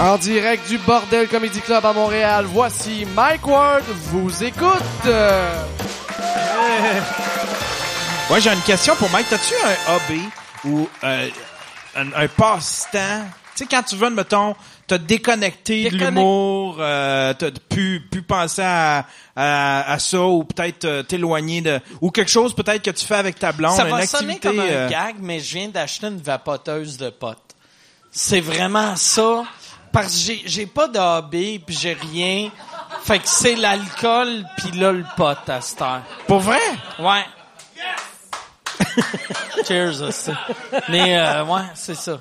En direct du Bordel Comedy Club à Montréal, voici Mike Ward vous écoute. Euh, Ouais, j'ai une question pour Mike. T'as-tu un hobby ou euh, un, un passe-temps? Tu sais, quand tu veux, mettons, te déconnecter de l'humour, euh, t'as pu, pu penser à, à, à ça ou peut-être euh, t'éloigner de... Ou quelque chose peut-être que tu fais avec ta blonde, Ça une va activité... sonner comme un euh, gag, mais je viens d'acheter une vapoteuse de potes. C'est vraiment ça. Parce que j'ai, j'ai pas de hobby, puis j'ai rien. Fait que c'est l'alcool, puis là, le pot à cette heure. Pour vrai? Ouais. Cheers aussi. Mais euh, ouais, c'est ça.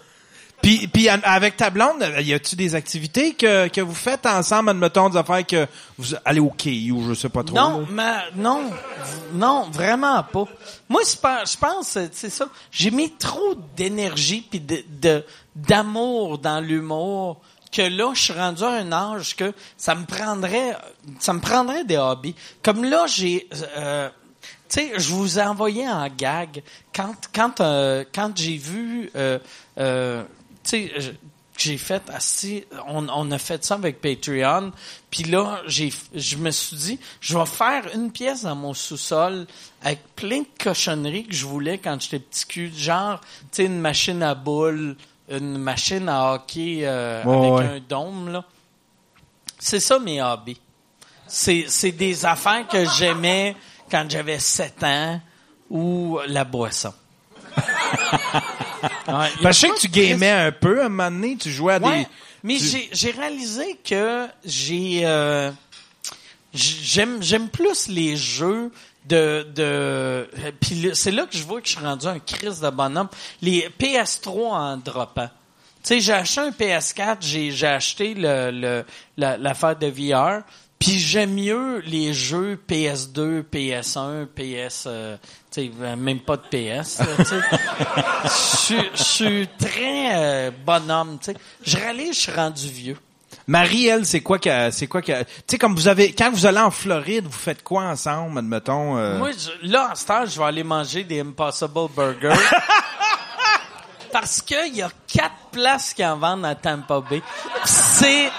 Puis, puis avec ta blonde, y a-tu des activités que, que vous faites ensemble, admettons, des affaires que vous allez au quai ou je sais pas trop? Non, là? mais non, non, vraiment pas. Moi, je pense, euh, c'est ça. J'ai mis trop d'énergie puis de, de- d'amour dans l'humour que là, je suis rendu à un âge que ça me prendrait, ça me prendrait des hobbies. Comme là, j'ai, euh, tu sais, je vous ai envoyé en gag quand quand euh, quand j'ai vu, euh, euh, tu sais. j'ai fait assis, on, on a fait ça avec Patreon, puis là j'ai je me suis dit je vais faire une pièce dans mon sous-sol avec plein de cochonneries que je voulais quand j'étais petit cul, genre tu sais une machine à boules, une machine à hockey euh, avec ouais. un dôme là. C'est ça mes hobbies. C'est c'est des affaires que j'aimais quand j'avais 7 ans ou la boisson. Ouais, je sais que tu gamais un peu, à un moment donné, tu jouais à Ouais, des... mais tu- j'ai j'ai réalisé que j'ai euh, j'aime j'aime plus les jeux de de puis c'est là que je vois que je suis rendu un crise de bonhomme les PS3 en dropant. Tu sais, j'ai acheté un PS4, j'ai j'ai acheté le le la- l'affaire de VR, puis j'aime mieux les jeux PS2, PS1, PS euh, tu sais même pas de PS. Je suis- très euh, bonhomme, tu sais. Je réalise, je suis rendu vieux. Marie, elle, c'est quoi que, c'est quoi que, tu sais, comme vous avez, quand vous allez en Floride, vous faites quoi ensemble, admettons? euh? Moi, je- là, en ce temps, je vais aller manger des Impossible Burgers. Parce qu'il y a quatre places qui en vendent à Tampa Bay. C'est...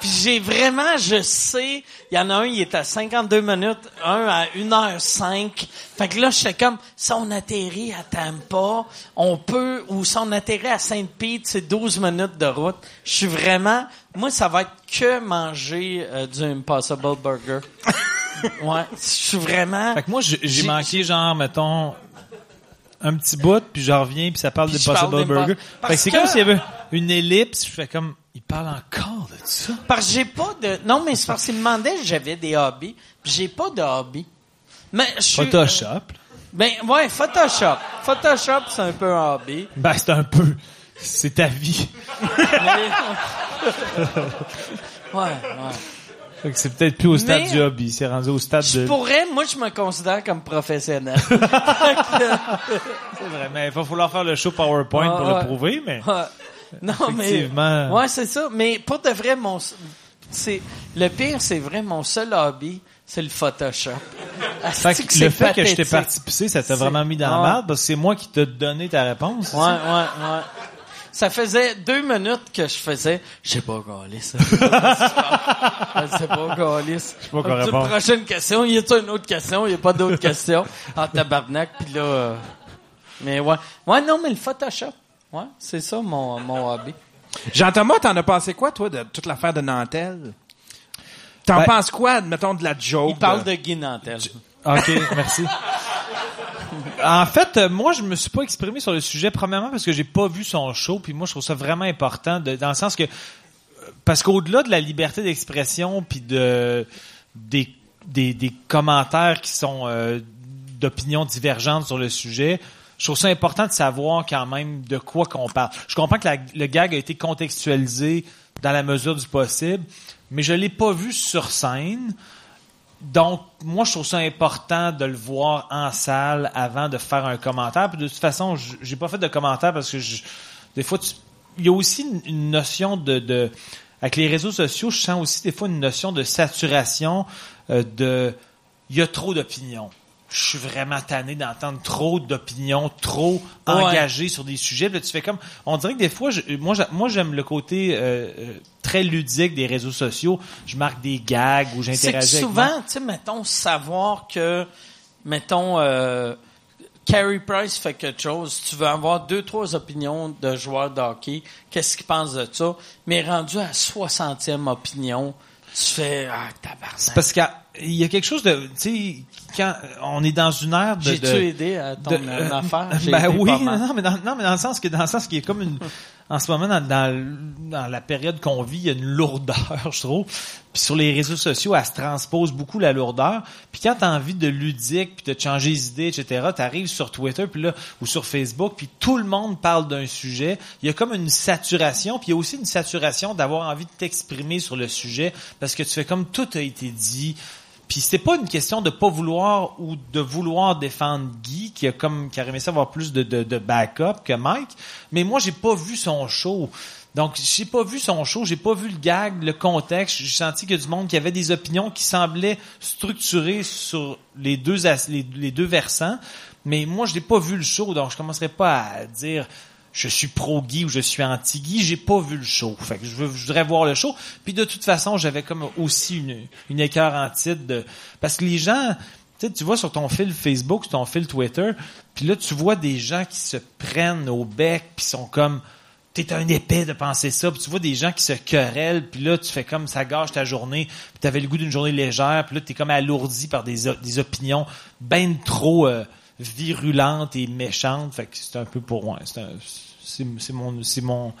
Puis j'ai vraiment, je sais, il y en a un, il est à 52 minutes, un à 1h05. Fait que là, j'étais comme, si on atterrit à Tampa, on peut, ou si on atterrit à Sainte-Pete, c'est 12 minutes de route. Je suis vraiment, moi, ça va être que manger euh, du Impossible Burger. ouais, je suis vraiment... Fait que moi, J'ai- manqué, genre, mettons, un petit bout, puis je reviens, puis ça parle Puis de je parle Possible d'Impo- Burger. Fait que c'est que- comme s'il y avait une ellipse, je fais comme, il parle encore de ça. Parce que j'ai pas de. Non, mais c'est parce qu'il me demandait si j'avais des hobbies. Puis j'ai pas de hobby. Mais je suis. Photoshop. là. Ben ouais, Photoshop. Photoshop, c'est un peu un hobby. Ben, c'est un peu, c'est ta vie. Ouais, ouais. C'est peut-être plus au stade Mais- du hobby, c'est rendu au stade Je de... pourrais, moi, je me considère comme professionnel. C'est vrai, mais il va falloir faire le show PowerPoint Ah, pour le prouver, mais... Non, mais. Effectivement. Ouais, c'est ça. Mais pour de vrai, mon. C'est, le pire, c'est vrai, mon seul hobby, c'est le Photoshop. Fait que le fait que je t'ai pathétique. parti pisser, ça t'a vraiment mis dans la merde, parce que c'est moi qui t'ai donné ta réponse. Ouais, ouais, ouais. Ça faisait deux minutes que je faisais. Je sais pas ça. Je sais pas galer ça. pas quoi répondre. Prochaine question. Y a-t-il une autre question? Y a pas d'autres questions? En tabarnak, puis là. euh, Mais ouais. Ouais, non, mais le Photoshop. Ouais, c'est ça mon, mon hobby. Jean-Thomas, t'en as pensé quoi, toi, de toute l'affaire de Nantel? T'en Ben- penses quoi, mettons, de la joke? Il parle de Guy Nantel. OK, merci. En fait, euh, moi, je me suis pas exprimé sur le sujet, premièrement parce que j'ai pas vu son show, puis moi, je trouve ça vraiment important, de- dans le sens que, euh, parce qu'au-delà de la liberté d'expression, puis de des, des, des commentaires qui sont euh, d'opinions divergentes sur le sujet, je trouve ça important de savoir quand même de quoi qu'on parle. Je comprends que la- le gag a été contextualisé dans la mesure du possible, mais je l'ai pas vu sur scène. Donc, moi, je trouve ça important de le voir en salle avant de faire un commentaire. De toute façon, j'ai pas fait de commentaire parce que je- des fois, tu- il y a aussi une, notion de, de, avec les réseaux sociaux, je sens aussi des fois une notion de saturation, euh, de, il y a trop d'opinions. Je suis vraiment tanné d'entendre trop d'opinions, trop engagées sur des sujets. Puis là, tu fais comme, on dirait que des fois, je- moi, moi, j'aime le côté euh, euh, très ludique des réseaux sociaux. Je marque des gags ou C'est que j'interagis avec souvent, tu sais, mettons, savoir que, mettons, euh, Carey Price fait quelque chose, tu veux avoir deux, trois opinions de joueurs de hockey, qu'est-ce qu'ils pensent de ça, mais rendu à 60e opinion, tu fais, ah, tabarnak. Parce a- il y a quelque chose de, tu sais, quand on est dans une ère de... J'ai-tu aidé à ton de- euh, affaire? Ben oui, non, mais dans, non, mais dans le sens que dans le sens qu'il y a comme une en ce moment dans, la période qu'on vit, il y a une lourdeur, je trouve. Puis sur les réseaux sociaux, elle se transpose beaucoup la lourdeur. Puis quand t'as envie de ludique, puis de changer les idées, etc., t'arrives sur Twitter, puis là ou sur Facebook, puis tout le monde parle d'un sujet. Il y a comme une saturation, puis il y a aussi une saturation d'avoir envie de t'exprimer sur le sujet parce que tu fais comme tout a été dit. Puis c'est pas une question de pas vouloir ou de vouloir défendre Guy qui a comme qui avoir plus de, de, backup que Mike, mais moi j'ai pas vu son show. Donc j'ai pas vu son show, j'ai pas vu le gag, le contexte, j'ai senti qu'il y du monde qui avait des opinions qui semblaient structurées sur les deux les, les deux versants, mais moi je n'ai pas vu le show donc je commencerai pas à dire je suis pro Guy ou je suis anti Guy, j'ai pas vu le show. Fait que je, veux, je voudrais voir le show. Puis de toute façon, j'avais comme aussi une, une écœur en titre de parce que les gens, sais, tu vois sur ton fil Facebook, sur ton fil Twitter, puis là tu vois des gens qui se prennent au bec puis sont comme T'es un épais de penser ça, puis tu vois des gens qui se querellent, puis là tu fais comme ça gâche ta journée, puis t'avais le goût d'une journée légère, puis là t'es comme alourdi par des, des opinions ben trop euh, virulentes et méchantes, fait que c'est un peu pour moi, c'est un- c'est mon c'est mon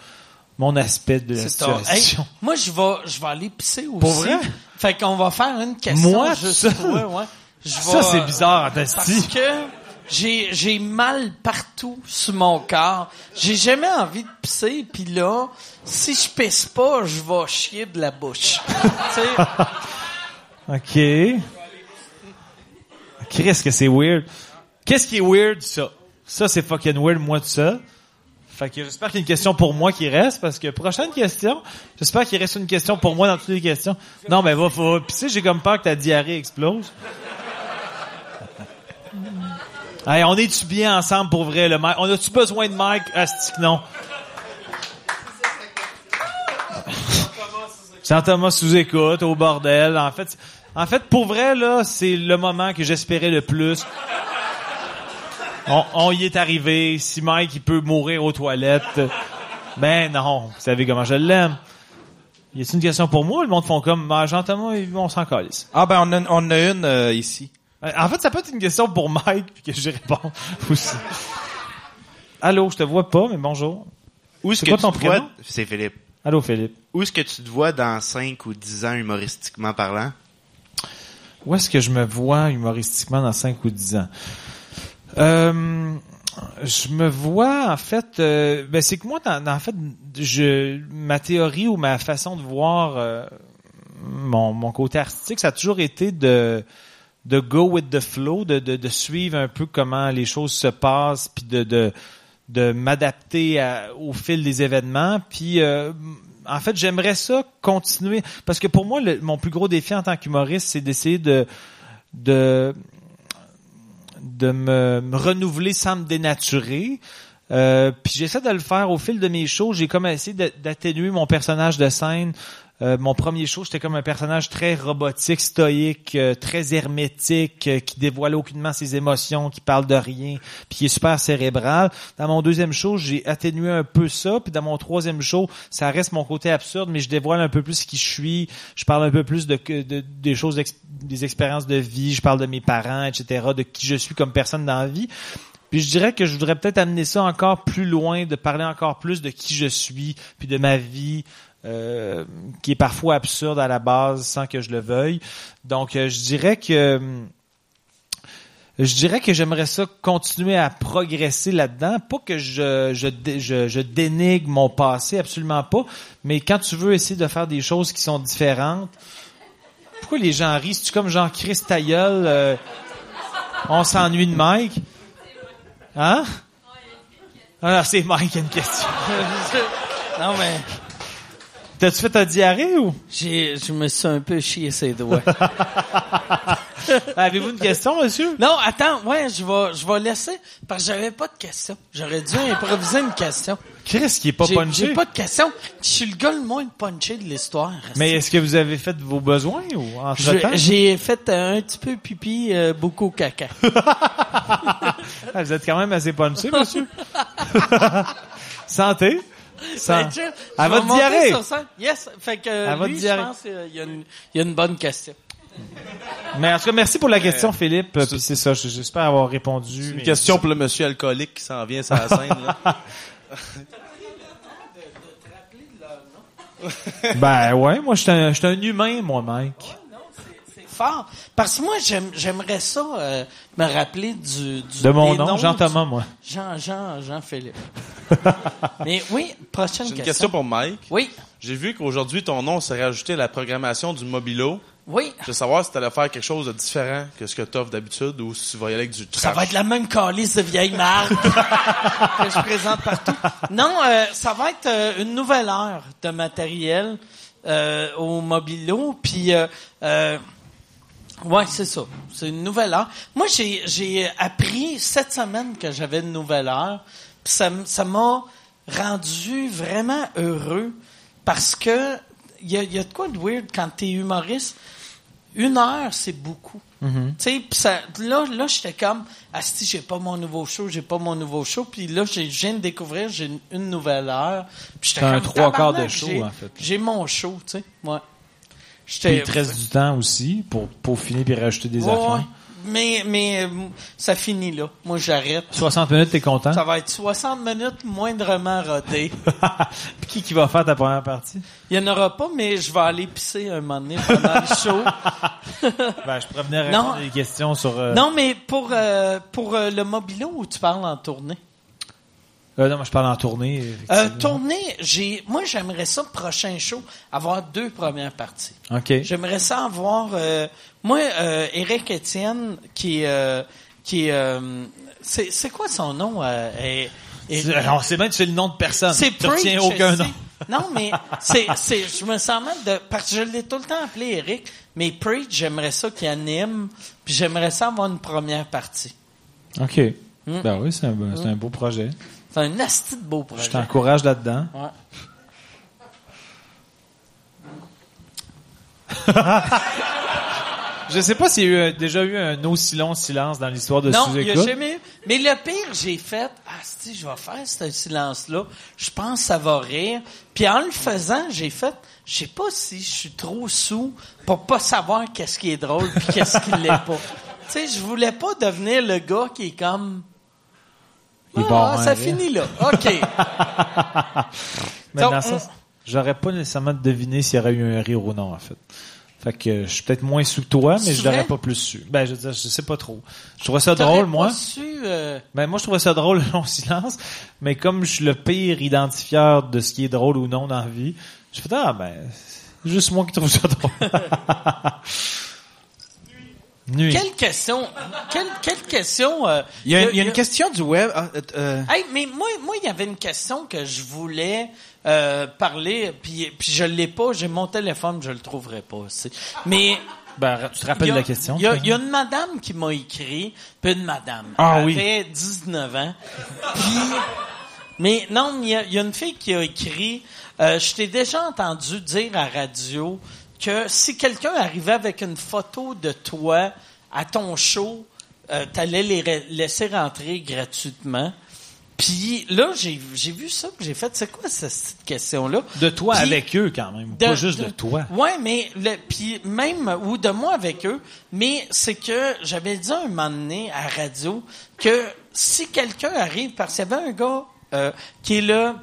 mon aspect de la situation. Hey, moi, je vais, je vais aller pisser aussi. Pour vrai? Fait qu'on va faire une question. Moi, juste seul? toi, ouais. Je Ça c'est bizarre, en Parce que j'ai, j'ai mal partout sur mon corps. J'ai jamais envie de pisser, puis là, si je pisse pas, je vais chier de la bouche. OK. Qu'est-ce que c'est weird? Qu'est-ce qui est weird, ça? Ça, c'est fucking weird, moi, tout ça. Fait que j'espère qu'il y a une question pour moi qui reste, parce que prochaine question, j'espère qu'il reste une question pour moi dans toutes les questions. Non, mais va, faut pisser, j'ai comme peur que ta diarrhée explose. Hey, on est-tu bien ensemble pour vrai, le Mike? On a-tu besoin de Mike? Asti que non. Jean-Thomas sous-écoute, au bordel. En fait, en fait, pour vrai, là, c'est le moment que j'espérais le plus. On, on y est arrivé. Si Mike, il peut mourir aux toilettes. Ben non, vous savez comment je l'aime. Y a-t-il une question pour moi? Le monde font comme, ben, Jean-Thomas, on s'en calisse. Ah ben on a, on a une euh, ici. Euh, En fait, ça peut être une question pour Mike, puis que j'y réponds aussi. Allô, je te vois pas, mais bonjour. Où est-ce C'est que quoi tu ton te vois, c'est Philippe. Allô, Philippe. Où est-ce que tu te vois dans 5 ou 10 ans humoristiquement parlant? Où est-ce que je me vois humoristiquement dans 5 ou 10 ans? Euh, je me vois, en fait, euh, ben c'est que moi, dans, dans- en fait, je, ma théorie ou ma façon de voir euh, mon, mon côté artistique, ça a toujours été de de go with the flow, de, de, de suivre un peu comment les choses se passent, puis de, de, de m'adapter au fil des événements. Puis, euh, en fait, j'aimerais ça continuer, parce que pour moi, mon plus gros défi en tant qu'humoriste, c'est d'essayer de, de, de me, renouveler sans me dénaturer. Euh, puis j'essaie de le faire au fil de mes shows. J'ai comme essayé d'atténuer mon personnage de scène. Euh, mon premier show, j'étais comme un personnage très robotique, stoïque, euh, très hermétique, euh, qui dévoile aucunement ses émotions, qui parle de rien, puis qui est super cérébral. Dans mon deuxième show, j'ai atténué un peu ça, puis dans mon troisième show, ça reste mon côté absurde, mais je dévoile un peu plus qui je suis. Je parle un peu plus de, des choses, des expériences de vie. Je parle de mes parents, etc., de qui je suis comme personne dans la vie. Puis je dirais que je voudrais peut-être amener ça encore plus loin, de parler encore plus de qui je suis, puis de ma vie, euh, qui est parfois absurde à la base sans que je le veuille. Donc euh, je dirais que je dirais que j'aimerais ça continuer à progresser là-dedans. Pas que je, je, je, je dénigre mon passé, absolument pas. Mais quand tu veux essayer de faire des choses qui sont différentes, pourquoi les gens rient? C'est-tu comme Jean Christ ta gueule, euh, on s'ennuie de Mike? Hein? Ah, c'est Mike qui a une question. non, mais, T'as-tu fait ta diarrhée ou? J'ai, je me suis un peu chié ses doigts. Avez-vous une question, monsieur? non, attends, ouais, je vais, je vais laisser, parce que j'avais pas de question. J'aurais dû improviser une question. Chris, qui est pas J'ai- punché. J'ai pas de question. Je suis le gars le moins punché de l'histoire. Mais est-ce que vous avez fait vos besoins ou entre Je- temps? J'ai fait euh, un petit peu pipi, euh, beaucoup caca. Ah, vous êtes quand même assez punché, monsieur. Santé. Votre monter diarrhée. Yes. Fait que À lui, votre je diarrhée. pense qu'il y, a une- il y a une bonne question. Mais en tout cas, merci pour la question, Philippe. Puis c'est ça, j'espère avoir répondu. Une mais- question pour le monsieur alcoolique qui s'en vient sur la scène. Là. Ben ouais, moi, je suis un, je suis un humain, moi, Mike. C'est fort. Parce que moi, j'aime- j'aimerais ça euh, me rappeler du, du De mon des nom, Jean-Thomas, moi. Jean, Jean, Jean-Philippe. Mais oui, prochaine J'ai une question. question pour Mike. Oui, J'ai vu qu'aujourd'hui, ton nom s'est rajouté à la programmation du Mobilo. oui. Je veux savoir si tu allais faire quelque chose de différent que ce que tu offres d'habitude ou si tu vas y aller avec du trash. Ça va être la même calice de vieille marque que je présente partout. Non, euh, ça va être euh, une nouvelle heure de matériel euh, au Mobilo. Puis, ouais, c'est ça. C'est une nouvelle heure. Moi, j'ai appris cette semaine que j'avais une nouvelle heure. Ça, m'a rendu vraiment heureux parce que il y a, il y a de quoi de weird quand t'es humoriste. Une heure, c'est beaucoup. Tu ça, là, là, j'étais comme, asti, j'ai pas mon nouveau show, j'ai pas mon nouveau show, puis là, je viens de découvrir, j'ai une, une nouvelle heure. Puis j'étais un trois quarts de show, en fait. J'ai mon show, tu sais, ouais. Puis il te reste du temps aussi pour, pour finir puis rajouter des Ouais, affaires. Mais, mais, euh, ça finit là. Moi, j'arrête. 60 minutes, t'es content? Ça va être 60 minutes moindrement rodées. Puis qui qui va faire ta première partie? Il n'y en aura pas, mais je vais aller pisser un moment donné pendant le show. Ben, je pourrais venir Non. répondre à des questions sur... euh, Non, mais pour, euh, pour euh, le mobilo où tu parles en tournée. Euh, non, moi, je parle en tournée. Euh, tournée, j'ai, moi, j'aimerais ça, prochain show, avoir deux premières parties. OK. J'aimerais ça avoir, euh, moi, Éric Étienne, qui, qui, est, c'est, c'est quoi son nom? Est- C'est- On sait bien que c'est le nom de personne. c'est Tu retiens aucun nom. Non, mais c'est, c'est, je me sens mal de, parce que je l'ai tout le temps appelé Eric, mais Preach, j'aimerais ça qu'il anime, puis j'aimerais ça avoir une première partie. OK. Hmm. Ben oui, c'est un, c'est un beau projet. C'est un asti de beau projet. Je t'encourage là-dedans. Ouais. Je sais pas s'il y a eu déjà eu un aussi long silence dans l'histoire de Non, n'y a sous-écoute. jamais eu. Mais le pire, j'ai fait, ah, si, je vais faire ce silence-là. Je pense que ça va rire. Puis en le faisant, j'ai fait, je sais pas si je suis trop sous pour pas savoir qu'est-ce qui est drôle puis qu'est-ce qui l'est pas. tu sais, je voulais pas devenir le gars qui est comme, Ah, ça rire. finit là. OK. Mais Donc, dans ça, on- j'aurais pas nécessairement deviné s'il y aurait eu un rire ou non, en fait. Fait que je suis peut-être moins sous que toi, mais je l'aurais pas plus su. Ben, je veux dire, je sais pas trop. Je trouvais ça drôle, pas moi. su, euh, Ben, moi, je trouvais ça drôle, le long silence. Mais comme je suis le pire identifieur de ce qui est drôle ou non dans la vie, je fais, ah, ben, c'est juste moi qui trouve ça drôle. Nuit. quelle question, quelle, quelle question, euh, Il y a, il y a une question du web. Ah, euh, euh, Hey, mais moi, moi, il y avait une question que je voulais euh, parler, puis, puis je l'ai pas. J'ai mon téléphone, je le trouverai pas. aussi. Mais Ben, tu te rappelles a- la question? Il y, y a une madame qui m'a écrit, puis une madame. Ah elle oui. avait 19 ans. Puis, mais non, il y, y a une fille qui a écrit. euh, je t'ai déjà entendu dire à radio que si quelqu'un arrivait avec une photo de toi à ton show, euh, t'allais les laisser rentrer gratuitement. Puis là, j'ai j'ai vu ça, j'ai fait, c'est quoi cette, question-là? De toi avec eux, quand même. pas juste de, toi. Ouais, mais le, puis même ou de moi avec eux, mais c'est que j'avais dit un moment donné à radio que si quelqu'un arrive, parce qu'il y avait un gars euh, qui est là,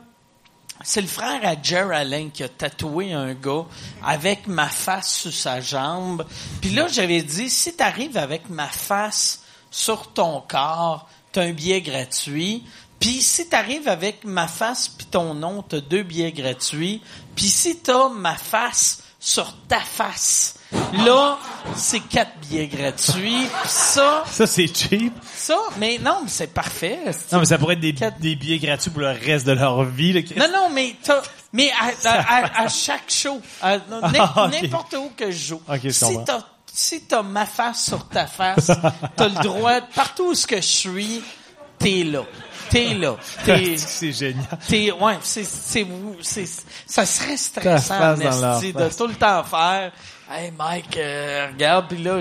c'est le frère à Jer Allen qui a tatoué un gars avec ma face sur sa jambe. Puis là, j'avais dit, si t'arrives avec ma face sur ton corps, t'as un billet gratuit. Puis si t'arrives avec ma face puis ton nom, t'as deux billets gratuits. Puis si t'as ma face sur ta face, là, c'est quatre billets gratuits. Ça, Ça, c'est cheap. ça, mais non, mais c'est parfait. Non, mais ça pourrait être des, Quatre- des billets gratuits pour le reste de leur vie. là. Non, non, mais t'as, Mais à, à- à- à chaque show, Ah, n'importe où que je joue, je si t'as si t'as ma face sur ta face, t'as le droit, partout où ce que je suis, t'es là. T'es là. T'es, c'est génial. t'es, ouais, c'est, c'est, c'est, ça serait stressant, esti, de tout le temps faire, hey Mike, euh, regarde, puis là,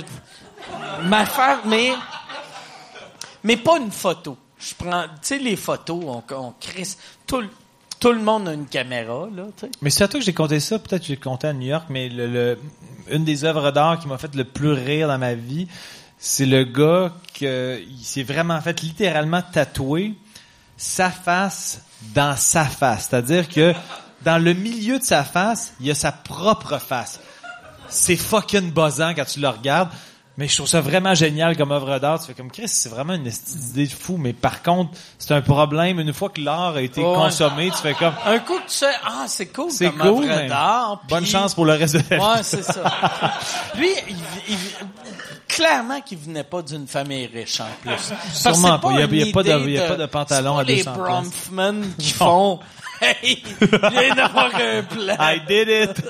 ma face, mais, mais pas une photo. Je prends, tu sais, les photos, on, on crée, tout, le- tout le monde a une caméra, là, tu sais. Mais c'est à toi que j'ai compté ça, peut-être que j'ai compté à New York, mais le, le- une des œuvres d'art qui m'a fait le plus rire dans ma vie, c'est le gars que il s'est vraiment fait littéralement tatouer sa face dans sa face. C'est-à-dire que dans le milieu de sa face, il y a sa propre face. C'est fucking buzzant quand tu le regardes. Mais je trouve ça vraiment génial comme œuvre d'art. Tu fais comme Chris, c'est vraiment une d'idée de fou. Mais par contre, c'est un problème. Une fois que l'art a été consommé, tu fais comme Un coup que tu sais, ah, c'est cool c'est comme cool. œuvre d'art. Bonne chance pour le reste de la vie. Ouais, c'est ça. Lui, il, il- clairement qu'il venait pas d'une famille riche en plus. Sûrement pas. Il y a- a pas de- idée a pas de pantalon à pas 200 les Bronfman qui font. Hey, un plan. I did it.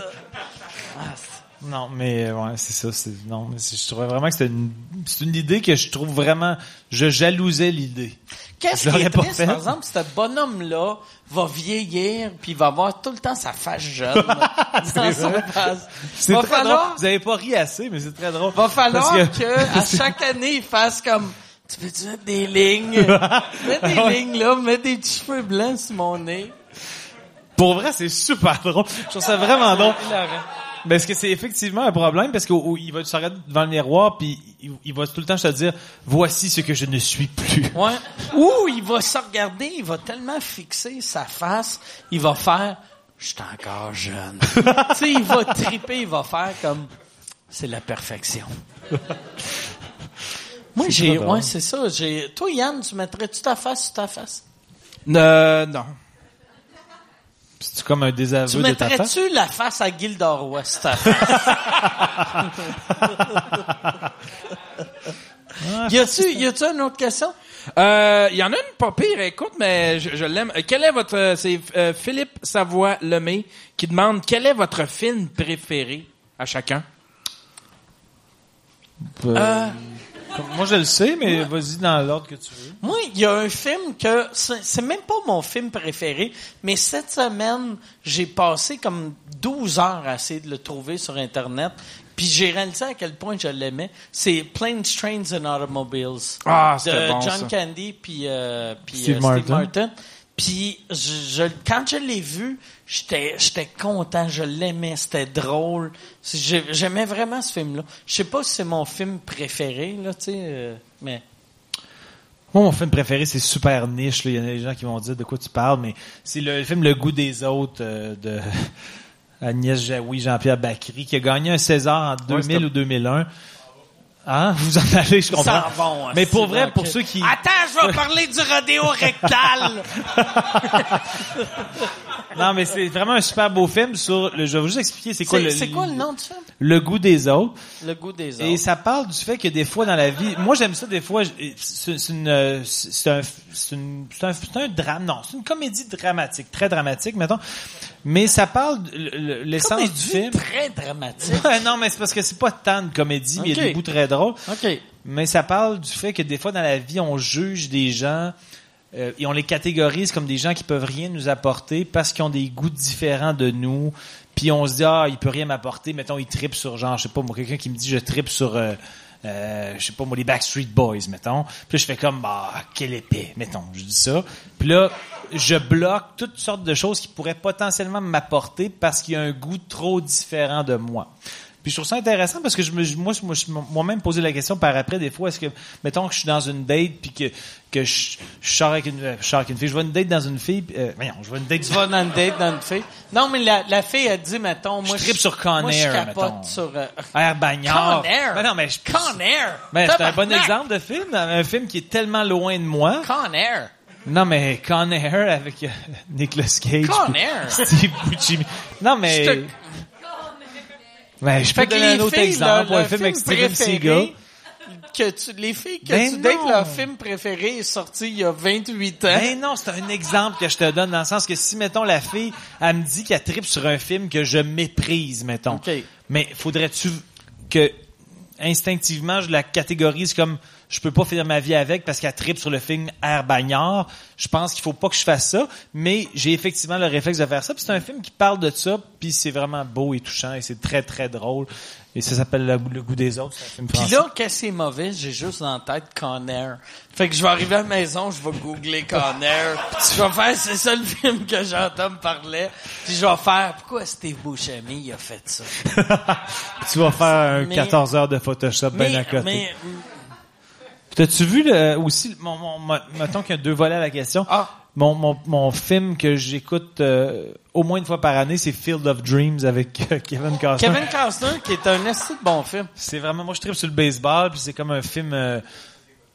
Non, mais ouais, c'est ça. C'est non, mais je trouvais vraiment que c'était une, c'est une idée que je trouve vraiment. Je jalousais l'idée. Qu'est-ce qui est triste, par exemple, ce bonhomme-là va vieillir puis il va avoir tout le temps sa face jeune. dans son face. C'est Va très falloir, drôle. Vous avez pas ri assez, mais c'est très drôle. va falloir que, à chaque année, il fasse comme, tu peux-tu mettre des lignes? mets des lignes là, mets des petits cheveux blancs sur mon nez. Pour vrai, c'est super drôle. Je trouve ça vraiment drôle. Hilarant. Parce que c'est effectivement un problème? Parce qu'il va se regarder devant le miroir puis il, il va tout le temps te dire voici ce que je ne suis plus. Ouais. Ou il va se regarder, il va tellement fixer sa face, il va faire je suis encore jeune. tu sais, il va triper, il va faire comme c'est la perfection. Moi j'ai ouais, c'est ça, j'ai toi Yann, tu mettrais-tu ta face sur ta face? Euh, non. C'est comme un Tu désaveu de ta face? mettrais-tu la face à Gildor West Y a-tu y a-tu une autre question? Euh, Il y en a une pas pire, écoute, mais je, je l'aime. Euh, Quel est votre... euh, C'est euh, Philippe Savoie-Lemay qui demande quel est votre film préféré à chacun? Euh, Moi je le sais, mais vas-y dans l'ordre que tu veux. Moi, il y a un film que c'est même pas mon film préféré, mais cette semaine, j'ai passé comme 12 heures à essayer de le trouver sur internet, puis j'ai réalisé à quel point je l'aimais. C'est Planes, Trains and Automobiles Ah, de bon, John ça. Candy puis euh, puis Steve euh, Martin. Steve Martin. Puis je, je- quand je l'ai vu, j'étais j'étais content, je l'aimais, c'était drôle. J'aimais vraiment ce film-là. Je sais pas si c'est mon film préféré là, tu sais, euh, mais Moi, mon film préféré, c'est super niche. là. Il y en a des gens qui vont dire de quoi tu parles, mais c'est le, le film Le goût des autres euh, de Agnès Jaoui, Jean-Pierre Bacry, qui a gagné un César en 2000 ou 2001. Hein? Vous en allez, je Ils comprends. s'en vont, mais pour vrai, pour ceux qui... Attends, je vais parler du rodéo rectal. Non, mais c'est vraiment un super beau film sur... Le, je vais vous expliquer c'est quoi le... c'est quoi le nom du film? Le goût des autres. Le goût des autres. Et ça parle du fait que des fois dans la vie, moi j'aime ça des fois, c'est une, c'est un, c'est un, c'est un drame, non, c'est une comédie dramatique, très dramatique, mettons. Mais ça parle l'essence du film. très dramatique. Ouais, non, mais c'est parce que c'est pas tant de comédie, mais il y a des bouts très drôles. OK. Mais ça parle du fait que des fois dans la vie, on juge des gens euh, et on les catégorise comme des gens qui peuvent rien nous apporter parce qu'ils ont des goûts différents de nous. Puis on se dit ah, il peut rien m'apporter. Mettons, il tripe sur genre, je sais pas moi, quelqu'un qui me dit je tripe sur euh, euh, je sais pas moi les Backstreet Boys, mettons. Puis je fais comme bah quelle épée, mettons, je dis ça. Puis là, je bloque toutes sortes de choses qui pourraient potentiellement m'apporter parce qu'il y a un goût trop différent de moi. Puis je trouve ça intéressant parce que je me, moi, je- moi, je- moi-même posé la question par après des fois, est-ce que, mettons que je suis dans une date puis que, que je, je sors avec une, je sors avec une fille, je vois une date dans une fille, euh, voyons, je vois une date Tu vas dans une date, dans une fille. Non, mais la, la fille a dit, mettons, moi, Je trippe sur Con moi, je capote mettons. sur, euh, Air Bagnard. Con Air? Ben non, mais je, Con Air? ben, c'est un bon exemple de film, un film qui est tellement loin de moi. Con Air? Non, mais Con Air avec euh, Nicolas Cage. Con Air? Steve Buscemi. Non, mais. Ben, je peux te que donner un autre filles, exemple le- pour un film avec film que tu, les filles que Ben tu dates, non. leur film préféré est sorti il y a 28 ans. Ben non, c'est un exemple que je te donne dans le sens que si, mettons, la fille, elle me dit qu'elle tripe sur un film que je méprise, mettons. OK. Mais faudrait-tu que instinctivement je la catégorise comme je peux pas finir ma vie avec parce qu'elle tripe sur le film Air Bagnard. Je pense qu'il faut pas que je fasse ça, mais j'ai effectivement le réflexe de faire ça. Puis c'est un film qui parle de ça, puis c'est vraiment beau et touchant et c'est très très drôle. Et ça s'appelle le, Le goût des autres. C'est Puis là, qu'est-ce qui est mauvais, j'ai juste en tête Con Air. Fait que je vais arriver à la maison, je vais googler Con Air. Je vais faire, c'est ça le film que Jean-Tom parlait. Puis je vais faire, pourquoi Steve Buscemi, il a fait ça? tu vas faire un Mais- 14 heures de Photoshop bien Mais, à côté. mais, T'as-tu vu le, aussi, mon, mon, mettons qu'il y a deux volets à la question. ah, Mon, mon, mon film que j'écoute euh, au moins une fois par année, c'est Field of Dreams avec euh, Kevin Costner. Kevin Costner, qui est un assez bon film. C'est vraiment, moi je tripe sur le baseball, puis c'est comme un film, euh,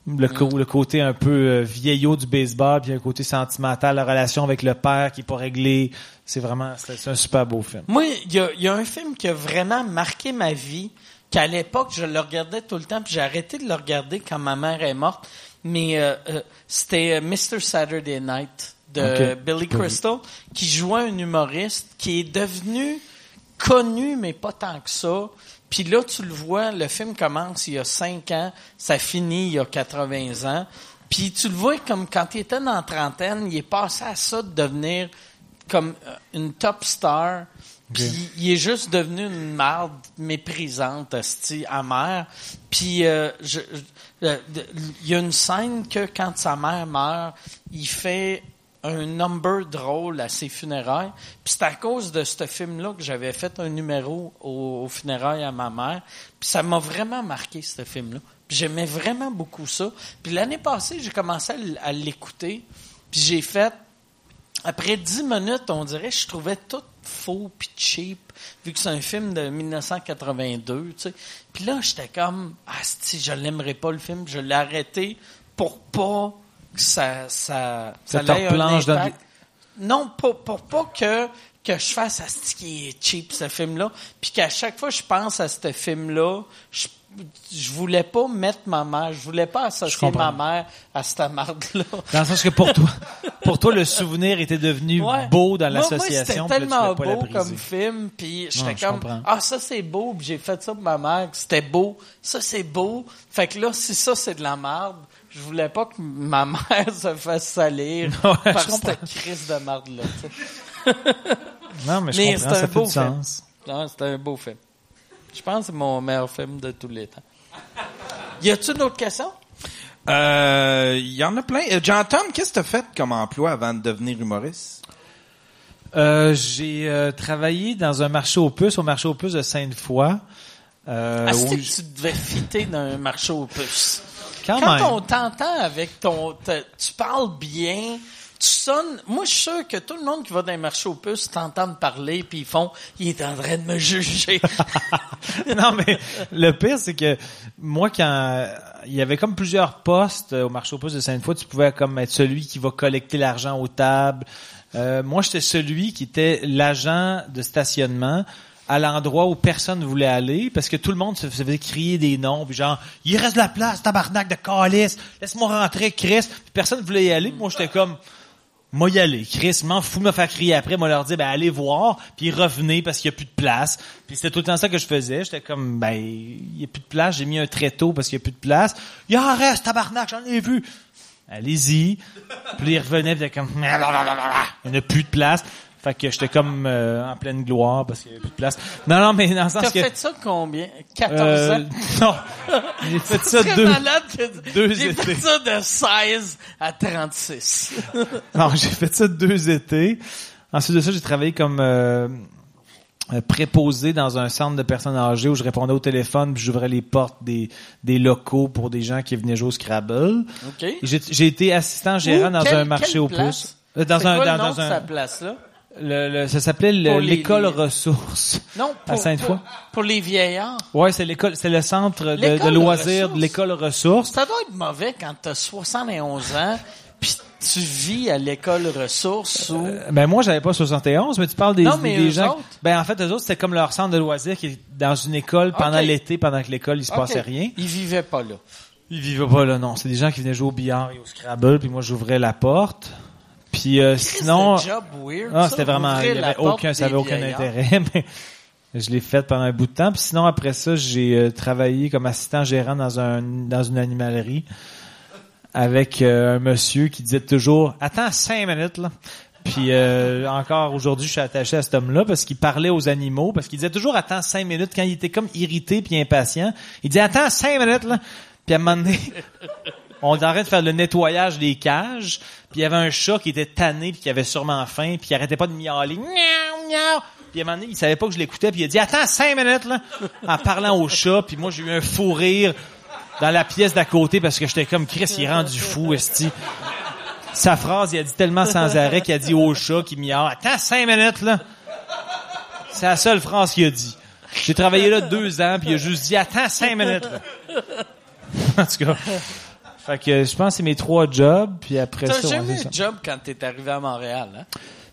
le, co- le côté un peu euh, vieillot du baseball, puis un côté sentimental, la relation avec le père qui est pas réglé. C'est vraiment, c'est c'est un super beau film. Moi, il y a, il y a un film qui a vraiment marqué ma vie, qu'à l'époque, je le regardais tout le temps, puis j'ai arrêté de le regarder quand ma mère est morte. Mais euh, euh, c'était euh, Mr. Saturday Night de Billy. Crystal, qui jouait un humoriste qui est devenu connu, mais pas tant que ça. Puis là, tu le vois, le film commence il y a 5 ans, ça finit il y a 80 ans. Puis tu le vois comme quand il était dans la trentaine, il est passé à ça de devenir comme euh, une top star. Puis il est juste devenu une marde méprisante, esti, amère. Puis euh, je- je- euh, il y a une scène que quand sa mère meurt, il fait un number drôle à ses funérailles. Puis c'est à cause de ce film-là que j'avais fait un numéro au, aux funérailles à ma mère. Puis ça m'a vraiment marqué, ce film-là. Puis j'aimais vraiment beaucoup ça. Puis l'année passée, j'ai commencé à l'écouter. Puis j'ai fait après dix minutes, on dirait que je trouvais tout faux puis cheap, vu que c'est un film de 1982, tu sais. Puis là, j'étais comme, ah, si je l'aimerais pas le film, je l'ai arrêté pour pas que ça, ça, Ça ça te ait un dans impact. Non, pour, pour pas que, que je fasse à ce qui est cheap, ce film-là. Puis qu'à chaque fois que je pense à ce film-là, je, je voulais pas mettre ma mère, je voulais pas associer ma mère à cette marde-là. Dans le sens que pour toi, pour toi, le souvenir était devenu Ouais. beau dans l'association. C'était tellement beau comme film, puis j'étais comme comprends. ah ça c'est beau, puis j'ai fait ça pour ma mère, c'était beau, ça c'est beau. Fait que là si ça c'est de la merde, je voulais pas que ma mère se fasse salir Ouais, par cette crise de marde là. tu sais. Non, mais je Mais comprends, c'est ça un fait beau du film. sens. Non, c'était un beau film. Je pense que c'est mon meilleur film de tous les temps. Y a-tu d'autres questions? Euh, il y en a plein. Euh, John-Tom, qu'est-ce que t'as fait comme emploi avant de devenir humoriste? Euh, j'ai euh, travaillé dans un marché aux puces, au marché aux puces de Sainte-Foy. Euh, Ah, où que tu devais fitter dans un marché aux puces. quand, Quand même. on t'entend avec ton, te- tu parles bien, tu sonnes. Moi, je suis sûr que tout le monde qui va dans un marché aux puces t'entendent parler puis ils font, il est en train de me juger. non, mais le pire, c'est que moi, quand il y avait comme plusieurs postes euh, au marché aux puces de Sainte-Foy, tu pouvais comme être celui qui va collecter l'argent aux tables. Euh, moi, j'étais celui qui était l'agent de stationnement à l'endroit où personne ne voulait aller parce que tout le monde se faisait crier des noms puis genre il reste de la place tabarnak de calice laisse-moi rentrer Chris puis personne ne voulait y aller moi j'étais comme moi y aller. Chris, m'en fous de me faire crier après. Moi leur dire, ben allez voir, puis revenez parce qu'il y a plus de place. Puis c'était tout le temps ça que je faisais. J'étais comme, ben il y a plus de place. J'ai mis un tréteau parce qu'il y a plus de place. Il en reste, tabarnak, j'en ai vu. Allez-y. Puis il revenait, puis comme, il n'y a plus de place. Fait que j'étais comme euh, en pleine gloire parce qu'il y avait plus de place. Non, non, mais dans le sens T'as que... fait ça combien? 14 euh, ans? non, j'ai fait ça deux... malade que deux j'ai fait ça de 16 à 36. Non, j'ai fait ça deux étés. Ensuite de ça, j'ai travaillé comme euh, euh, préposé dans un centre de personnes âgées où je répondais au téléphone puis j'ouvrais les portes des, des locaux pour des gens qui venaient jouer au Scrabble. OK. Et J'ai été assistant gérant dans un marché aux place? puces. Euh, Dans un, quoi dans, le nom dans de un, sa place-là? Le, le- ça s'appelait les- l'école les- ressources. Non, À Sainte-Foy? pour, pour les vieillards. Ouais, c'est l'école, c'est le centre de, loisirs de l'école ressources. Ça doit être mauvais quand t'as 71 ans puis tu vis à l'école ressources ou... Ben moi j'avais pas 71, mais tu parles des, Non, mais des eux gens. autres? Ben en fait eux autres c'était comme leur centre de loisirs qui est dans une école pendant l'été pendant que l'école il se passait rien. Ils vivaient pas là. Ils vivaient pas là, non. C'est des gens qui venaient jouer au billard et au Scrabble, puis moi j'ouvrais la porte. Puis euh, sinon, weird. ah, c'était vraiment, il y avait aucun, ça avait aucun intérêt, mais je l'ai fait pendant un bout de temps. Puis sinon après ça, j'ai euh, travaillé comme assistant gérant dans un dans une animalerie avec euh, un monsieur qui disait toujours "Attends cinq minutes là." Puis euh, encore aujourd'hui, je suis attaché à cet homme-là parce qu'il parlait aux animaux, parce qu'il disait toujours attends cinq minutes quand il était comme irrité puis impatient. Il disait attends cinq minutes là. Puis à un moment donné, on est en train de faire le nettoyage des cages, puis il y avait un chat qui était tanné puis qui avait sûrement faim, puis il arrêtait pas de miauler. Miaou, miaou. Puis à un moment donné, il savait pas que je l'écoutais, puis il a dit attends cinq minutes là, en parlant au chat, puis moi j'ai eu un fou rire dans la pièce d'à côté parce que j'étais comme Chris, il est rendu fou, esti. Sa phrase, il a dit tellement sans arrêt qu'il a dit au chat qui miaule. Attends cinq minutes, là. C'est la seule phrase qu'il a dit. J'ai travaillé là deux ans, puis il a juste dit attends cinq minutes, là. en tout cas. Fait que je pense que c'est mes trois jobs, puis après T'as ça, ouais, jamais eu de job quand t'es arrivé à Montréal, hein?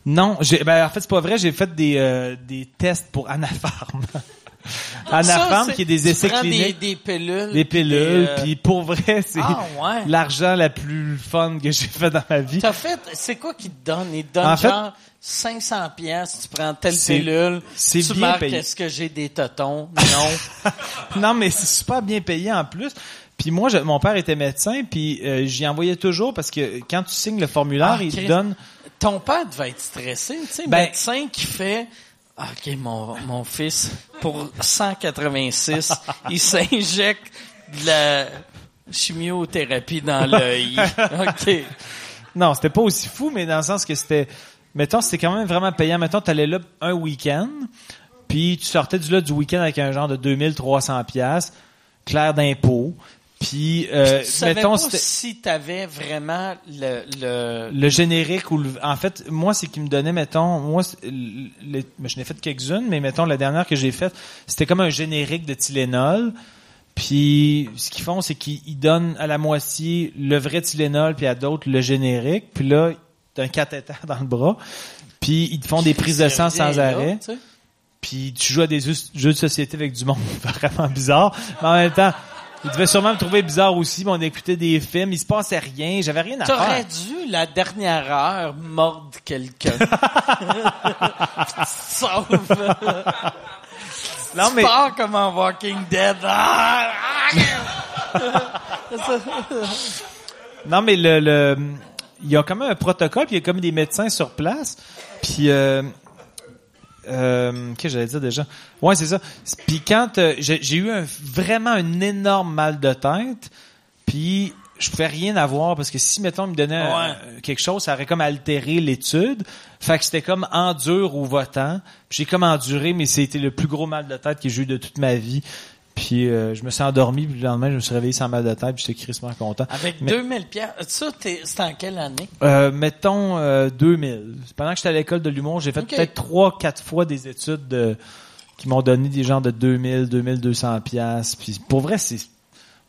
Non, j'ai, ben, en fait, c'est pas vrai, j'ai fait des, euh, des tests pour Anafarm. Anafarm, qui est des essais cliniques. Des, des pilules. Des pilules, euh, puis pour vrai, c'est Ah, ouais. l'argent la plus fun que j'ai fait dans ma vie. T'as fait, c'est quoi qu'ils te donnent? Ils te donnent En fait- genre 500 pièces, tu prends telle C'est- pilule, c'est tu bien marques payé. est-ce que j'ai des totons? Non. non, mais c'est super bien payé en plus. Puis moi, je- mon père était médecin, puis euh, j'y envoyais toujours parce que quand tu signes le formulaire, Ah, il te donne... Ton père devait être stressé, tu sais, Ben- médecin qui fait OK, mon, mon fils, pour 186, il s'injecte de la chimiothérapie dans l'œil. OK. Non, c'était pas aussi fou, mais dans le sens que c'était... Mettons, c'était quand même vraiment payant. Mettons, t'allais là un week-end, puis tu sortais du là du week-end avec un genre de 2300 pièces clair d'impôts. Puis, euh, tu mettons, pas si t'avais vraiment le, le, le générique ou le, en fait moi c'est qui me donnait mettons moi je n'ai fait quelques-unes mais mettons la dernière que j'ai faite c'était comme un générique de Tylenol. Puis ce qu'ils font c'est qu'ils ils donnent à la moitié le vrai Tylenol puis à d'autres le générique. Puis là t'as un cathéter dans le bras. Puis ils te font des prises de sang sans arrêt. puis tu joues à des jeux de société avec du monde vraiment bizarre. Mais en même temps, il devait sûrement me trouver bizarre aussi, mais on écoutait des films, il se passait rien, j'avais rien à T'aurais faire. dû, la dernière heure, mordre quelqu'un. Sauf. Non, tu mais- pars comme en Walking Dead. Ah! Non, mais le, le, il y a quand même un protocole, puis il y a comme des médecins sur place. Puis, euh, euh, qu'est-ce que j'allais dire déjà? Ouais, c'est ça. Puis quand euh, j'ai eu un, vraiment un énorme mal de tête, puis je pouvais rien avoir parce que si, mettons, il me donnait un- quelque chose, ça aurait comme altéré l'étude. Fait que c'était comme endure ou votant. J'ai comme enduré, mais c'était le plus gros mal de tête que j'ai eu de toute ma vie. Puis euh, je me suis endormi, puis le lendemain, je me suis réveillé sans mal de tête, puis j'étais crissement content. Avec Mais- 2000 pièces. Ça, t'es- c'était en quelle année? Euh, mettons euh, 2000. Pendant que j'étais à l'école de l'humour, j'ai fait peut-être trois, quatre fois des études de- qui m'ont donné des genres de 2000, 2200 pièces. Puis pour vrai, c'est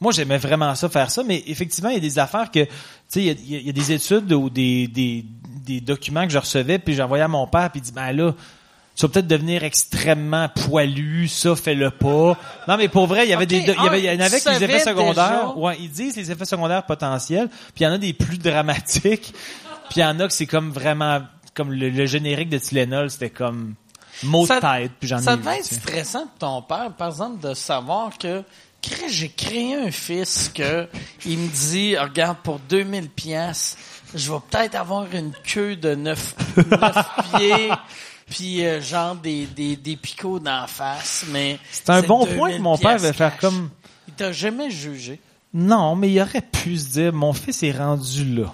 moi j'aimais vraiment ça faire ça, mais effectivement il y a des affaires que tu sais il y a- y a des études ou des, des, des documents que je recevais puis j'envoyais à mon père puis il dit ben là tu vas peut-être devenir extrêmement poilu, ça fais-le pas. Non mais pour vrai, il y avait des il y avait il y en ah, avait que les effets secondaires. déjà? Ouais, ils disent les effets secondaires potentiels, puis il y en a des plus dramatiques, puis il y en a que c'est comme vraiment comme le, le générique de Tylenol, c'était comme mot de tête, puis j'en ai Ça devait être stressant pour ton père, par exemple, de savoir que j'ai créé un fils que il me dit, regarde, pour 2000 pièces, je vais peut-être avoir une queue de 9, pieds, puis euh, genre des, des, des picots d'en face, mais... C'est un bon point que mon père veut faire cash. comme Il t'a jamais jugé? Non, mais il aurait pu se dire, mon fils est rendu là.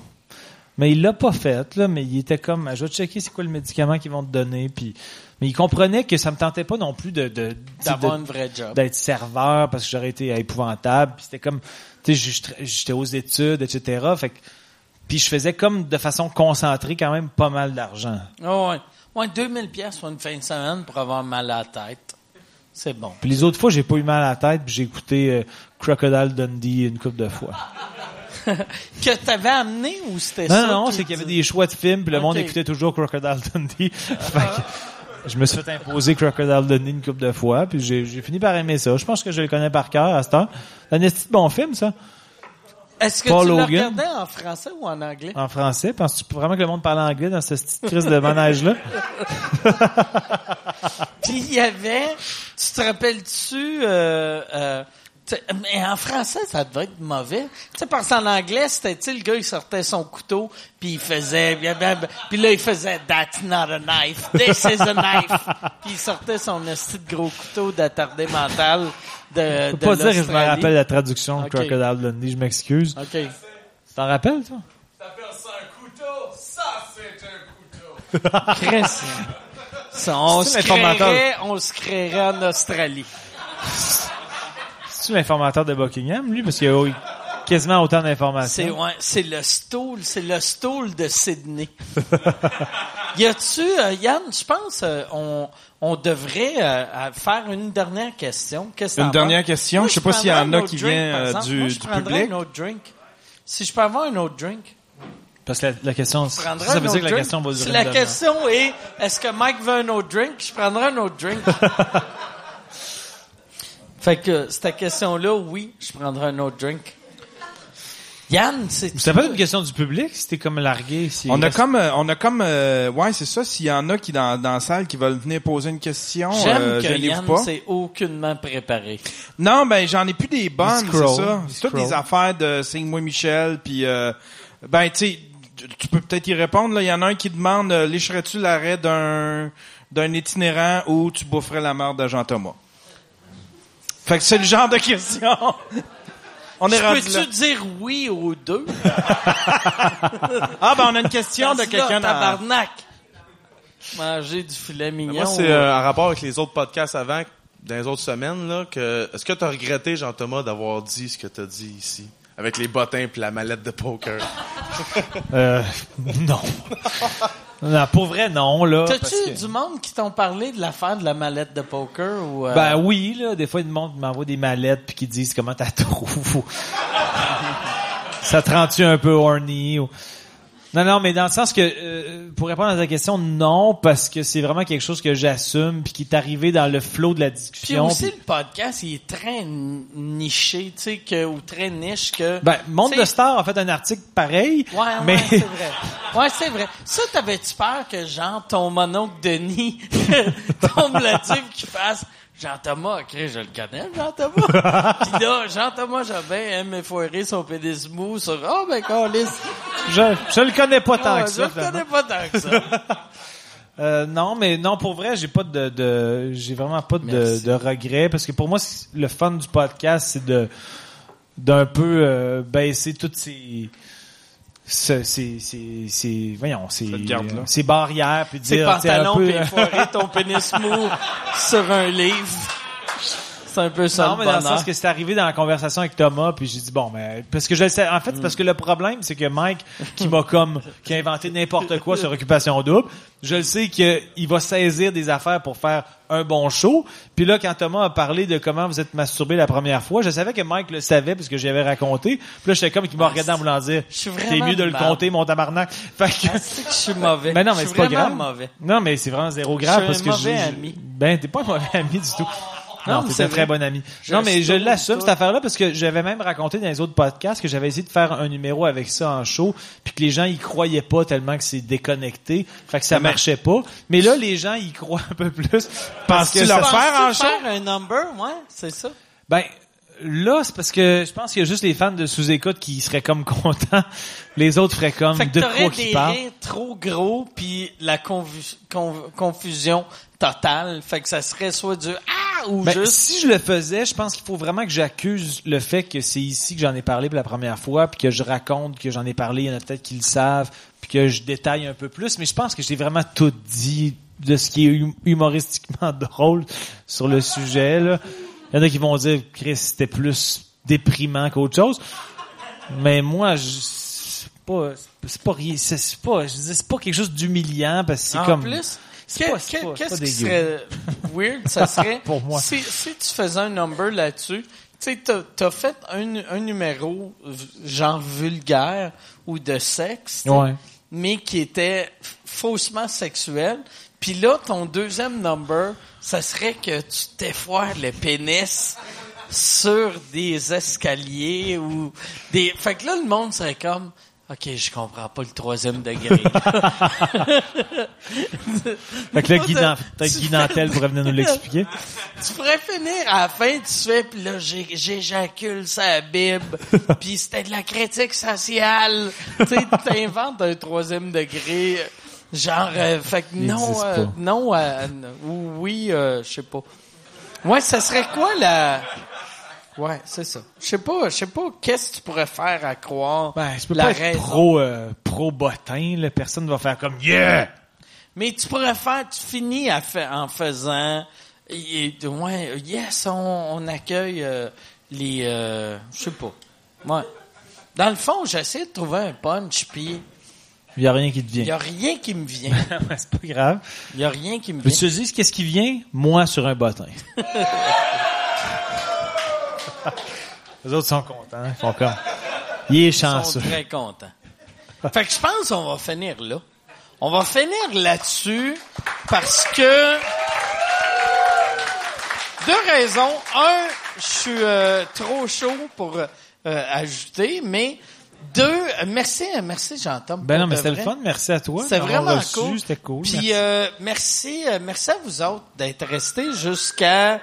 Mais il l'a pas fait, là, mais il était comme, je vais checker c'est quoi le médicament qu'ils vont te donner, puis, mais il comprenait que ça me tentait pas non plus de, D'avoir de- une vraie job. d'être serveur parce que j'aurais été épouvantable, puis c'était comme, tu sais, j'étais aux études, etc. Fait que, puis je faisais comme de façon concentrée quand même pas mal d'argent. Oh, ouais. Ouais, 2000 pièces pour une fin de semaine pour avoir mal à la tête. C'est bon. Puis les autres fois, j'ai pas eu mal à la tête, puis j'ai écouté euh, Crocodile Dundee une couple de fois. Que t'avais amené ou c'était Non, ça? non, qui c'est qu'il y avait des choix de films, puis le monde écoutait toujours Crocodile Dundee. Fait que je me suis fait imposer Crocodile Dundee une couple de fois, puis j'ai fini par aimer ça. Je pense que je le connais par cœur à ce temps. C'est un bon film, ça. Est-ce que Paul tu le regardais en français ou en anglais? En français, penses-tu vraiment que le monde parle anglais dans cette petite crise de manège-là? Puis il y avait, tu te rappelles-tu, euh, euh, mais en français, ça devait être mauvais. Tu sais, parce qu'en anglais, c'était, tu sais, le gars, il sortait son couteau, puis il faisait, puis là, il faisait « That's not a knife, this is a knife ». Puis il sortait son petit de gros couteau d'attardé mental de, Je de peux pas dire que je me rappelle la traduction de. Crocodile Dundee, je m'excuse. OK. Tu t'en rappelles, toi? Chris, ça, on, C'est se l'informateur. créerait, on se créerait en Australie. C'est-tu l'informateur de Buckingham, lui? Parce qu'il y a quasiment autant C'est d'informations. ouais, c'est le stool, c'est le stool de Sydney. y a-tu euh, Yann, je pense euh, on on devrait euh, faire une dernière question. Une dernière question? Moi, Je sais pas s'il y en a qui drink, vient, euh, du- Moi, je du prendrais public. un autre drink. Si je peux avoir un autre drink, Parce que la, la question, ça veut dire que la question va durer Si la question est est-ce que Mike veut un autre drink, je prendrais un autre drink. fait que cette question-là, oui, je prendrais un autre drink. Yann, c'est peut être une question du public, t'es comme largué. Si On a comme, euh, on a comme, euh, ouais, c'est ça. S'il y en a qui dans, dans la salle qui veulent venir poser une question, J'aime euh, que Yann pas. s'est aucunement préparé. Non, ben j'en ai plus des bonnes, c'est ça. C'est toutes des affaires de Signe-moi Michel, puis euh, ben tu sais, tu- peux peut-être y répondre. Là, il y en a un qui demande, euh, lécherais-tu l'arrêt d'un d'un itinérant ou tu boufferais la mort de Jean Thomas. Fait que c'est le genre de question. On est rendu. Peux-tu dire oui aux deux? Ah ben on a une question de quelqu'un tabarnak. Manger du filet mignon. Moi, c'est euh, en rapport avec les autres podcasts avant, dans les autres semaines, là, que, est-ce que t'as regretté, Jean-Thomas, d'avoir dit ce que t'as dit ici? Avec les bottins puis la mallette de poker. Euh, non. non, pour vrai, non, là. T'as-tu que- du monde qui t'ont parlé de l'affaire de la mallette de poker ou euh, Ben oui, là, des fois, le monde m'envoie des mallettes puis qui disent comment t'as trouves. Ça te rend-tu un peu horny ou... Non, non, mais dans le sens que, euh, pour répondre à ta question, non, parce que c'est vraiment quelque chose que j'assume puis qui est arrivé dans le flot de la Puis discussion. aussi puis- le podcast, il est très niché, tu sais que ou très niche que Ben, Monde de Star a fait un article pareil, Ouais, mais ouais, c'est vrai. Ouais, c'est vrai. Ça, t'avais-tu peur que, genre, ton mononcle Denis tombe là-dessus qu'il fasse Jean-Thomas, ok, je le connais, Jean-Thomas. Pis là, Jean-Thomas Jobin aime foirer son pénis mou sur, oh, ben, câlisse. je, je le connais pas tant Ah, que je ça. le finalement. connais pas tant que ça. Euh, non, mais non, pour vrai, j'ai pas de, de j'ai vraiment pas de, de regrets parce que pour moi, le fun du podcast, c'est de d'un peu euh, baisser toutes ces ce- ces ces ces voyons ces Cette garde-là. ces barrières puis dire tu sais, un pantalons peu pis foirer ton pénis mou sur un livre. C'est un peu ça non, mais dans le sens que c'est arrivé dans la conversation avec Thomas, puis j'ai dit bon, mais parce que je le sais. En fait, c'est parce que le problème, c'est que Mike, qui m'a comme qui a inventé n'importe quoi sur occupation double, je le sais qu'il va saisir des affaires pour faire un bon show. Puis là, quand Thomas a parlé de comment vous êtes masturbé la première fois, je savais que Mike le savait parce que j'y avais raconté. Puis là, j'étais comme qui m'a regardé en voulant dire, vraiment mieux de le compter, mon tabarnak. Fait que, Ah, c'est que je suis mauvais. ben non, mais c'est pas grave. mauvais. Non, mais c'est vraiment zéro grave Je parce suis un que mauvais je- ami. Ben, t'es pas un mauvais ami du tout. Non, c'est un très bon ami. Je non, mais je l'assume, cette affaire-là, parce que j'avais même raconté dans les autres podcasts que j'avais essayé de faire un numéro avec ça en show, puis que les gens y croyaient pas tellement que c'est déconnecté, fait que ça marchait pas. Mais là, les gens y croient un peu plus. Parce que leur faire en show? faire un number, ouais, c'est ça. ben, là, c'est parce que je pense qu'il y a juste les fans de sous-écoute qui seraient comme contents. Les autres feraient comme Fait que de quoi parlent. rires trop gros puis la confu- con- confusion totale. Fait que ça serait soit du ah ou Ben, juste si je le faisais, je pense qu'il faut vraiment que j'accuse le fait que c'est ici que j'en ai parlé pour la première fois, puis que je raconte que j'en ai parlé, il y en a peut-être qui le savent, puis que je détaille un peu plus, mais je pense que j'ai vraiment tout dit de ce qui est hum- humoristiquement drôle sur le sujet. Là. Il y en a qui vont dire Chris, c'était plus déprimant qu'autre chose. Mais moi, je c'est pas c'est pas rien, c'est c'est pas je dis, c'est pas quelque chose d'humiliant parce que c'est en comme plus? Qu'est-ce qui serait weird, ça serait Pour moi. Si, si tu faisais un number là-dessus, tu sais, t'as as fait un, un numéro genre vulgaire ou de sexe, Ouais. mais qui était faussement sexuel. Puis là, ton deuxième number, ça serait que tu t'effoires le pénis sur des escaliers ou des. Fait que là, le monde serait comme. OK, je comprends pas le troisième degré. Fait que là, Guy, Dan- Guy Nantel pourrait venir nous l'expliquer. tu pourrais finir à la fin, tu fais, puis là, j'éjacule sa Bible, puis c'était de la critique sociale. tu sais, t'inventes un troisième degré, genre, euh, fait que Il non, euh, non, euh, ou oui, euh, je sais pas. Ouais, ça serait quoi la... Ouais, c'est ça. Je sais pas, je sais pas, qu'est-ce que tu pourrais faire à croire Ben, je peux la pas être pro, euh, pro bottin, là. Personne va faire comme, yeah! Mais tu pourrais faire, tu finis à fa- en faisant, et, ouais, yes, on, on accueille euh, les, euh, je sais pas, ouais. Dans le fond, j'essaie de trouver un punch, puis Il y a rien qui te il y vient. a rien qui me vient. c'est pas grave. Il y a rien qui me Mais vient. tu te dis, qu'est-ce qui vient? Moi sur un bottin. Les autres sont contents. Ils font comme, il est Ils sont chanceux. très contents. Fait que je pense qu'on va finir là. On va finir là-dessus parce que deux raisons. Un, je suis euh, trop chaud pour euh, ajouter, mais deux, merci, merci Jean-Tom. Ben non, mais c'était le fun. Merci à toi. C'est d'avoir vraiment reçu. cool. C'était cool. Puis Merci. euh, merci, euh, merci à vous autres d'être restés jusqu'à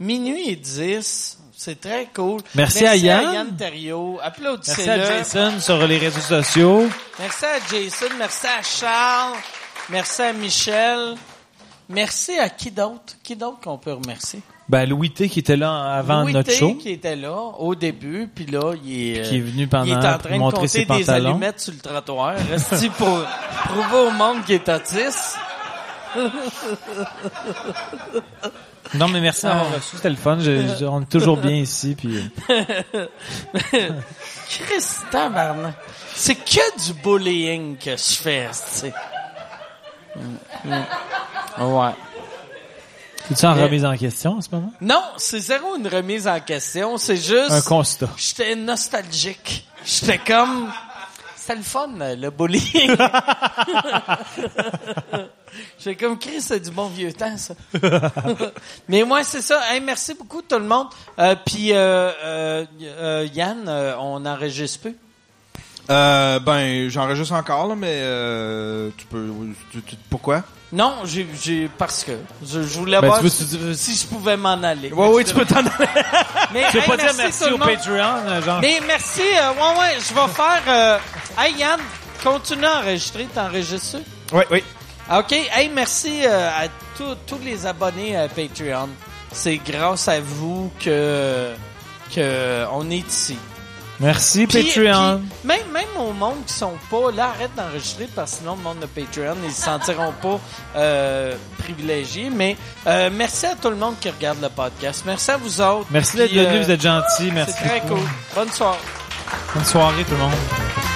minuit et 10. C'est très cool. Merci à Yann. Yann Terriot. Merci à. Jason sur les réseaux sociaux. Merci à Jason, merci à Charles, merci à Michel, merci à qui d'autre? Qui d'autre qu'on peut remercier? Ben, Louis T qui était là avant Louis notre T, show. qui était là au début, puis là, il est, euh, Qui est venu pendant il est en train de montrer compter ses des allumettes sur le trottoir. Reste pour prouver au monde qu'il est autiste. Non, mais merci d'avoir Ah. reçu. C'était le fun. Je- je- on est toujours bien ici. Puis... Christ, tabarnak. C'est que du bullying que je fais, tu sais. Mm, mm. Ouais. Es-tu en remise en question en ce moment? Non, c'est zéro une remise en question. C'est juste... Un constat. J'étais nostalgique. J'étais comme... C'était le fun, le bullying. J'étais comme, Chris, c'est du bon vieux temps, ça. Mais moi, c'est ça. Hey, merci beaucoup, tout le monde. Euh, Puis, euh, euh, euh, Yann, euh, on enregistre peu. Euh, ben, j'enregistre encore, là, mais euh, tu peux... tu- tu- pourquoi? Non, j'ai, j'ai, parce que je, je voulais Ben, voir tu veux- si, tu veux- si je pouvais m'en aller. Ouais, oui, tu peux t'en aller. Mais, Tu veux hey, pas dire merci tout le au. Patreon, genre? Mais merci, euh, ouais, ouais, je vais faire... Hey, Yann, continue à enregistrer, t'enregistres ça? Oui, oui. OK. Hey, merci euh, à tous- les abonnés à Patreon. C'est grâce à vous que, que on est ici. Merci, Puis- Patreon. puis même, même au monde qui sont pas là, arrête d'enregistrer parce que sinon le monde de Patreon, ils se sentiront pas euh, privilégiés. Mais euh, merci à tout le monde qui regarde le podcast. Merci à vous autres. Merci d'être Puis, venu, euh, vous êtes gentils. Merci. C'est très cool. Bonne soirée. Bonne soirée, tout le monde.